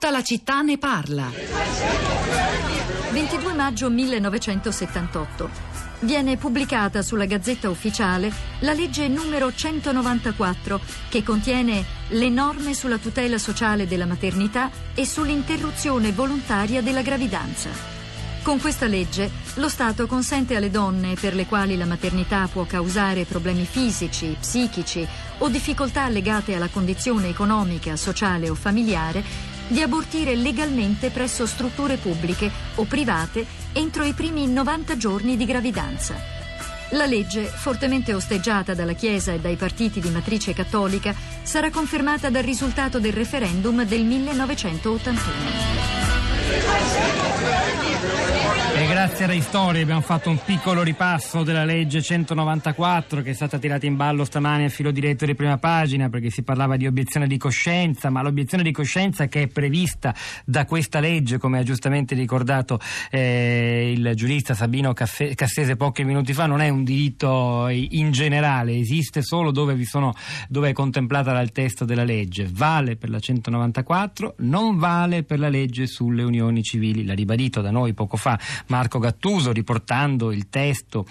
Tutta la città ne parla. 22 maggio 1978. Viene pubblicata sulla Gazzetta Ufficiale la legge numero 194 che contiene le norme sulla tutela sociale della maternità e sull'interruzione volontaria della gravidanza. Con questa legge lo Stato consente alle donne per le quali la maternità può causare problemi fisici, psichici o difficoltà legate alla condizione economica, sociale o familiare di abortire legalmente presso strutture pubbliche o private entro i primi 90 giorni di gravidanza. La legge, fortemente osteggiata dalla Chiesa e dai partiti di matrice cattolica, sarà confermata dal risultato del referendum del 1981. Grazie a Rai Storia abbiamo fatto un piccolo ripasso della legge 194 che è stata tirata in ballo stamani a filo diretto di prima pagina perché si parlava di obiezione di coscienza, ma l'obiezione di coscienza che è prevista da questa legge, come ha giustamente ricordato eh, il giurista Sabino Cassese pochi minuti fa, non è un diritto in generale, esiste solo dove, sono, dove è contemplata dal testo della legge. Vale per la 194, non vale per la legge sulle unioni civili. L'ha ribadito da noi poco fa Marco Gattuso riportando il testo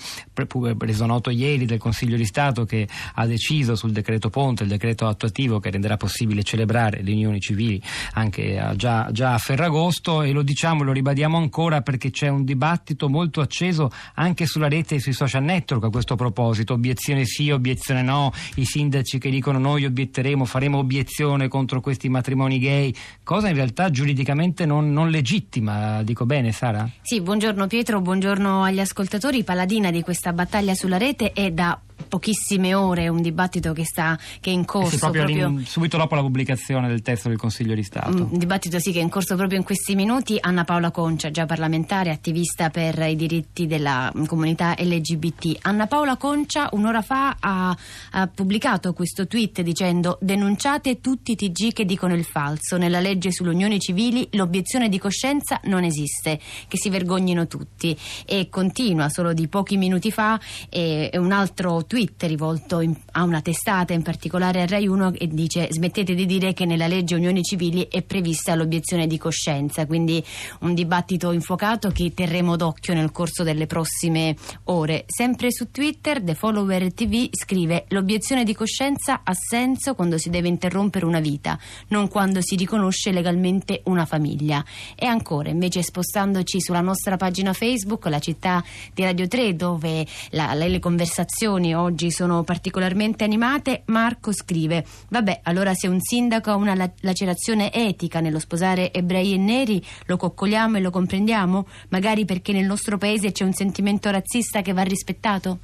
reso noto ieri del Consiglio di Stato che ha deciso sul decreto Ponte, il decreto attuativo che renderà possibile celebrare le unioni civili anche già, già, a Ferragosto. E lo diciamo, lo ribadiamo ancora perché c'è un dibattito molto acceso anche sulla rete e sui social network a questo proposito, obiezione sì, obiezione no, i sindaci che dicono noi obietteremo, faremo obiezione contro questi matrimoni gay, cosa in realtà giuridicamente non, non legittima, dico bene Sara? Sì, buongiorno Pietro, buongiorno agli ascoltatori. Paladina di questa battaglia sulla rete è da pochissime ore un dibattito che, sta, che è in corso. Sì, proprio, proprio... subito dopo la pubblicazione del testo del Consiglio di Stato. Un dibattito sì che è in corso proprio in questi minuti. Anna Paola Concia, già parlamentare, attivista per i diritti della comunità LGBT. Anna Paola Concia un'ora fa ha, ha pubblicato questo tweet dicendo denunciate tutti i TG che dicono il falso. Nella legge sulle unioni civili l'obiezione di coscienza non esiste, che si vergognino tutti. E continua solo di pochi minuti fa eh, un altro tweet rivolto in, a una testata, in particolare a Rai 1, e dice smettete di dire che nella legge unioni civili è prevista l'obiezione di coscienza, quindi un dibattito infuocato che terremo d'occhio nel corso delle prossime ore. Sempre su Twitter, The Follower TV scrive l'obiezione di coscienza ha senso quando si deve interrompere una vita, non quando si riconosce legalmente una famiglia. E ancora, invece spostandoci sulla nostra pagina Facebook, la città di Radio 3, dove la, le conversazioni oggi sono particolarmente animate, Marco scrive: Vabbè, allora se un sindaco ha una lacerazione etica nello sposare ebrei e neri, lo coccoliamo e lo comprendiamo? Magari perché nel nostro paese c'è un sentimento razzista che va rispettato?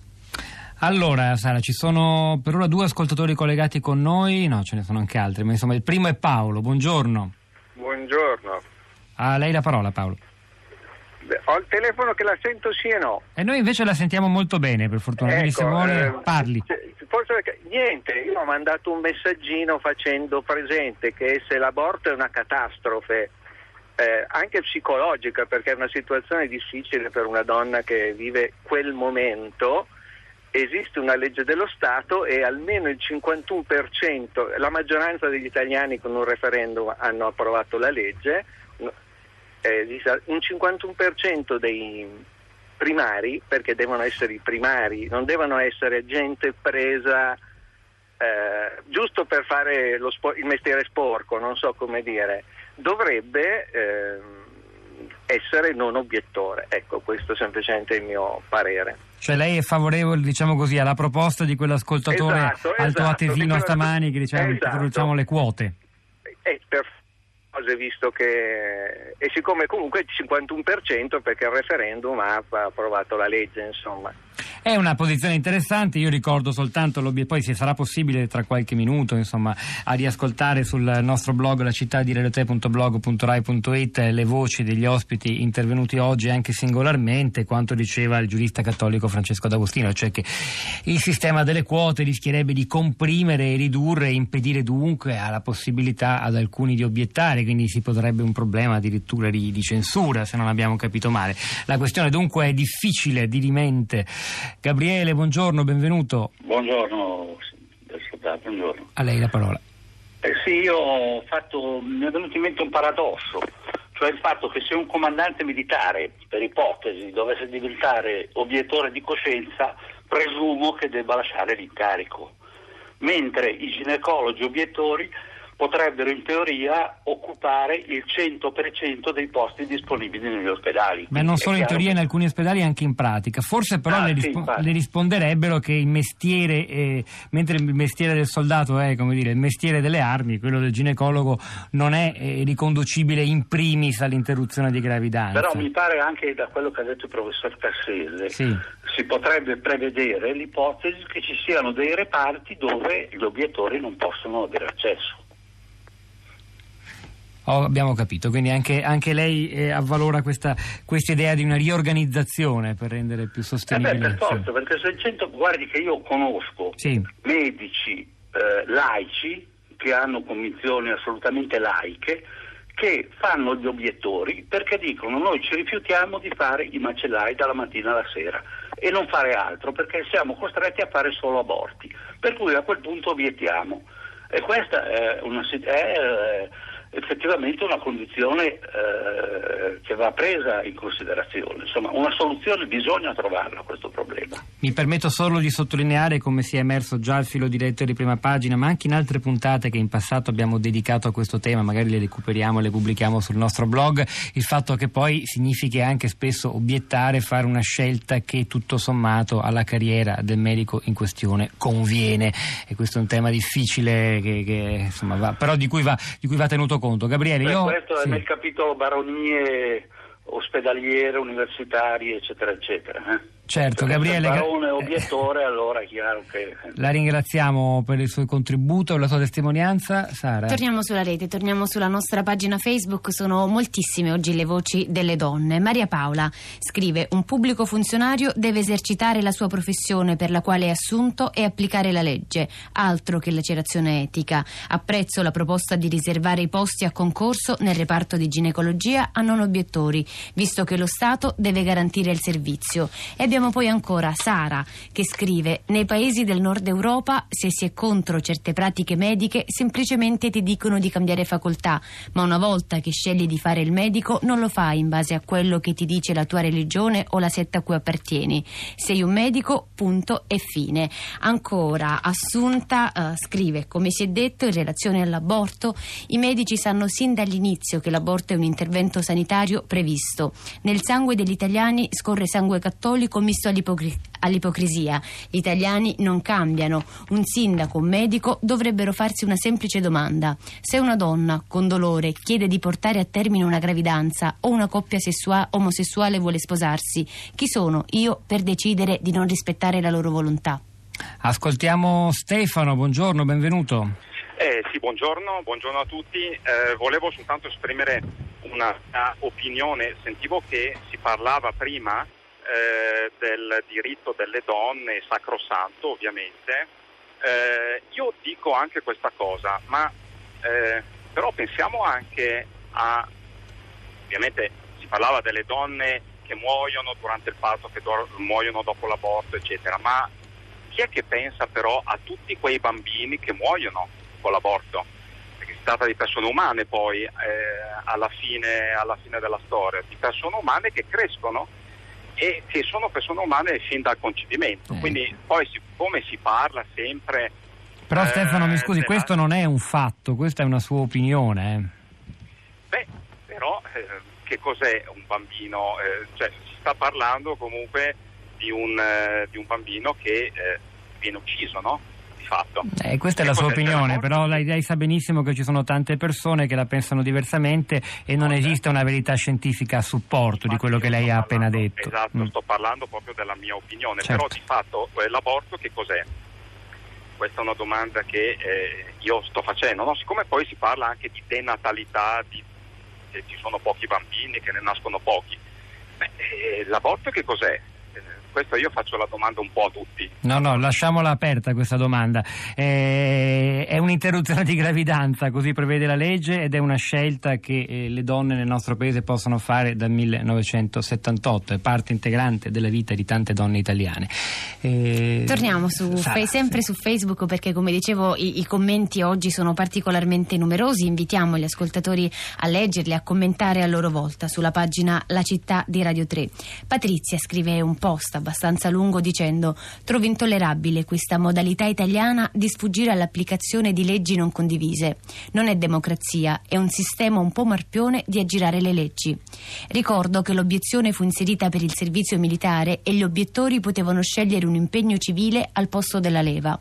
Allora, Sara, ci sono per ora due ascoltatori collegati con noi, no, ce ne sono anche altri, ma insomma il primo è Paolo, buongiorno. Buongiorno. A lei la parola, Paolo. Ho il telefono che la sento sì e no. E noi invece la sentiamo molto bene, per fortuna. Ecco, Quindi se vuole, eh, parli. Forse perché, niente, io ho mandato un messaggino facendo presente che se l'aborto è una catastrofe, eh, anche psicologica, perché è una situazione difficile per una donna che vive quel momento, esiste una legge dello Stato e almeno il 51%, la maggioranza degli italiani con un referendum hanno approvato la legge eh, un 51% dei primari, perché devono essere i primari, non devono essere gente presa eh, giusto per fare spor- il mestiere sporco, non so come dire, dovrebbe eh, essere non obiettore. Ecco, questo è semplicemente il mio parere. Cioè lei è favorevole, diciamo così, alla proposta di quell'ascoltatore esatto, alto esatto, atesino stamani che diceva esatto. che introduciamo le quote? Eh, per cose visto che e siccome comunque il 51% perché il referendum ha approvato la legge insomma è una posizione interessante, io ricordo soltanto, poi se sarà possibile tra qualche minuto insomma, a riascoltare sul nostro blog la le voci degli ospiti intervenuti oggi anche singolarmente, quanto diceva il giurista cattolico Francesco D'Agostino, cioè che il sistema delle quote rischierebbe di comprimere, ridurre e impedire dunque alla possibilità ad alcuni di obiettare, quindi si potrebbe un problema addirittura di, di censura se non abbiamo capito male. La questione dunque è difficile, dirimente Gabriele, buongiorno, benvenuto. Buongiorno, buongiorno. A lei la parola. Eh sì, io ho fatto, mi è venuto in mente un paradosso, cioè il fatto che se un comandante militare, per ipotesi, dovesse diventare obiettore di coscienza, presumo che debba lasciare l'incarico, mentre i ginecologi obiettori potrebbero in teoria occupare il 100% dei posti disponibili negli ospedali. Ma non solo in teoria, in alcuni ospedali anche in pratica. Forse però ah, le, rispo- sì, le, risponderebbero che il mestiere, eh, mentre il mestiere del soldato è come dire, il mestiere delle armi, quello del ginecologo non è eh, riconducibile in primis all'interruzione di gravidanza. Però mi pare anche da quello che ha detto il professor Cassese, sì. si potrebbe prevedere l'ipotesi che ci siano dei reparti dove gli obiettori non possono avere accesso. Oh, abbiamo capito, quindi anche, anche lei eh, avvalora questa, questa, idea di una riorganizzazione per rendere più sostenibile. Eh beh, per forza, perché se centro, guardi che io conosco sì. medici eh, laici che hanno convinzioni assolutamente laiche che fanno gli obiettori perché dicono noi ci rifiutiamo di fare i macellai dalla mattina alla sera e non fare altro perché siamo costretti a fare solo aborti, per cui a quel punto obiettiamo. E questa è una... È, effettivamente una condizione eh, che va presa in considerazione. Insomma, una soluzione bisogna trovarla a questo problema. Mi permetto solo di sottolineare, come si è emerso già il filo diretto di prima pagina, ma anche in altre puntate che in passato abbiamo dedicato a questo tema, magari le recuperiamo e le pubblichiamo sul nostro blog, il fatto che poi significhi anche spesso obiettare, fare una scelta che tutto sommato alla carriera del medico in questione conviene. E questo è un tema difficile, che, che, insomma, va, però di cui va, di cui va tenuto conto conto. Gabriele, io... Questo sì. è nel capitolo baronie ospedaliere, universitarie, eccetera, eccetera. Eh? Certo, Gabriele. Se Barone obiettore, allora è chiaro che. La ringraziamo per il suo contributo e la sua testimonianza. Sara. Torniamo sulla rete, torniamo sulla nostra pagina Facebook. Sono moltissime oggi le voci delle donne. Maria Paola scrive: Un pubblico funzionario deve esercitare la sua professione per la quale è assunto e applicare la legge, altro che lacerazione etica. Apprezzo la proposta di riservare i posti a concorso nel reparto di ginecologia a non obiettori, visto che lo Stato deve garantire il servizio. E abbiamo poi ancora Sara che scrive: Nei paesi del nord Europa, se si è contro certe pratiche mediche, semplicemente ti dicono di cambiare facoltà, ma una volta che scegli di fare il medico, non lo fai in base a quello che ti dice la tua religione o la setta a cui appartieni. Sei un medico, punto e fine. Ancora, Assunta uh, scrive: Come si è detto in relazione all'aborto, i medici sanno sin dall'inizio che l'aborto è un intervento sanitario previsto. Nel sangue degli italiani scorre sangue cattolico misto all'ipocri- all'ipocrisia. Gli italiani non cambiano. Un sindaco, un medico dovrebbero farsi una semplice domanda. Se una donna con dolore chiede di portare a termine una gravidanza o una coppia sessua- omosessuale vuole sposarsi, chi sono io per decidere di non rispettare la loro volontà? Ascoltiamo Stefano, buongiorno, benvenuto. Eh, sì, buongiorno, buongiorno a tutti. Eh, volevo soltanto esprimere una, una opinione. Sentivo che si parlava prima eh, del diritto delle donne, sacrosanto ovviamente. Eh, io dico anche questa cosa, ma eh, però pensiamo anche a, ovviamente si parlava delle donne che muoiono durante il parto, che do- muoiono dopo l'aborto, eccetera, ma chi è che pensa però a tutti quei bambini che muoiono con l'aborto? Perché si tratta di persone umane poi eh, alla, fine, alla fine della storia, di persone umane che crescono e che sono persone umane fin dal concepimento. Eh. Quindi poi siccome si parla sempre... Però eh, Stefano, mi scusi, questo non è un fatto, questa è una sua opinione. Eh. Beh, però eh, che cos'è un bambino? Eh, cioè, si sta parlando comunque di un, eh, di un bambino che viene ucciso, no? Fatto. Eh, questa è la sua opinione, però lei, lei, sa benissimo che ci sono tante persone che la pensano diversamente e non esiste una verità scientifica a supporto di quello che lei ha appena detto. Esatto, mm. sto parlando proprio della mia opinione, certo. però di fatto eh, l'aborto che cos'è? Questa è una domanda che eh, io sto facendo, no? siccome poi si parla anche di denatalità, di, che ci sono pochi bambini, che ne nascono pochi. Beh, eh, l'aborto che cos'è? Questo io faccio la domanda un po' a tutti. No, no, lasciamola aperta questa domanda. Eh, è un'interruzione di gravidanza, così prevede la legge, ed è una scelta che eh, le donne nel nostro paese possono fare dal 1978, è parte integrante della vita di tante donne italiane. Eh, Torniamo su, Sara, sempre sì. su Facebook perché come dicevo i, i, commenti oggi sono particolarmente numerosi, invitiamo gli ascoltatori a leggerli, a commentare a loro volta sulla pagina La città di Radio 3. Patrizia scrive un post abbastanza lungo dicendo trovo intollerabile questa modalità italiana di sfuggire all'applicazione di leggi non condivise. Non è democrazia, è un sistema un po' marpione di aggirare le leggi. Ricordo che l'obiezione fu inserita per il servizio militare e gli obiettori potevano scegliere un impegno civile al posto della leva.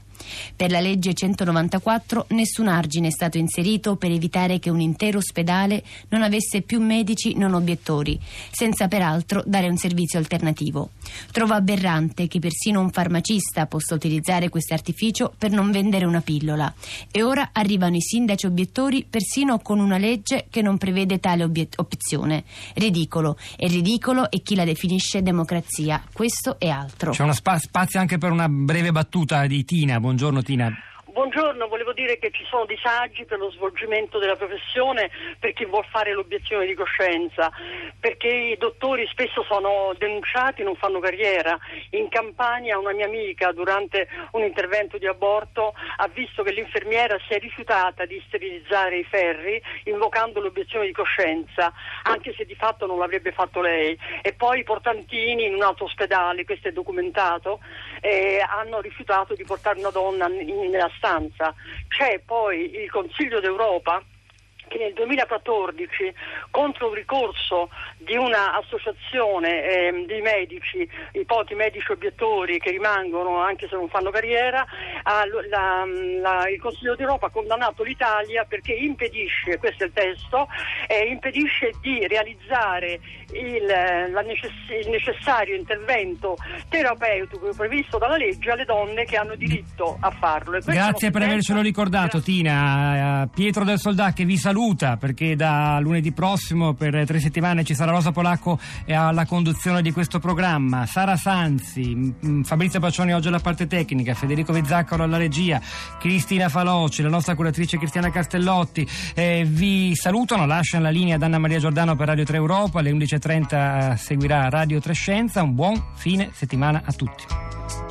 Per la legge 194 nessun argine è stato inserito per evitare che un intero ospedale non avesse più medici non obiettori, senza peraltro dare un servizio alternativo. Trovo aberrante che persino un farmacista possa utilizzare questo artificio per non vendere una pillola. E ora arrivano i sindaci obiettori persino con una legge che non prevede tale obiet- opzione. Ridicolo. E ridicolo è chi la definisce democrazia. Questo è altro. C'è uno spa- spazio anche per una breve battuta di Tina. Buongiorno Tina. Buongiorno, volevo dire che ci sono disagi per lo svolgimento della professione per chi vuole fare l'obiezione di coscienza, perché i dottori spesso sono denunciati, non fanno carriera. In Campania una mia amica durante un intervento di aborto ha visto che l'infermiera si è rifiutata di sterilizzare i ferri invocando l'obiezione di coscienza, anche se di fatto non l'avrebbe fatto lei. E poi i portantini in un altro ospedale, questo è documentato, eh, hanno rifiutato di portare una donna nella stanza abbastanza. C'è poi il Consiglio d'Europa che nel 2014 contro il ricorso di un'associazione eh, di medici, i pochi medici obiettori che rimangono anche se non fanno carriera, la, la, il Consiglio d'Europa ha condannato l'Italia perché impedisce, questo è il testo, eh, impedisce di realizzare il, necess- il, necessario intervento terapeutico previsto dalla legge alle donne che hanno diritto a farlo. Grazie per avercelo ricordato Grazie. Tina. Pietro del Soldà che vi saluta perché da lunedì prossimo per tre settimane ci sarà Rosa Polacco alla conduzione di questo programma. Sara Sanzi, Fabrizio Paccioni oggi alla parte tecnica, Federico Vezzaccaro alla regia, Cristina Faloci, la nostra curatrice Cristiana Castellotti. Eh, vi salutano, lasciano la linea ad Anna Maria Giordano per Radio 3 Europa alle 11.30 30 seguirà Radio Trescenza. Un buon fine settimana a tutti.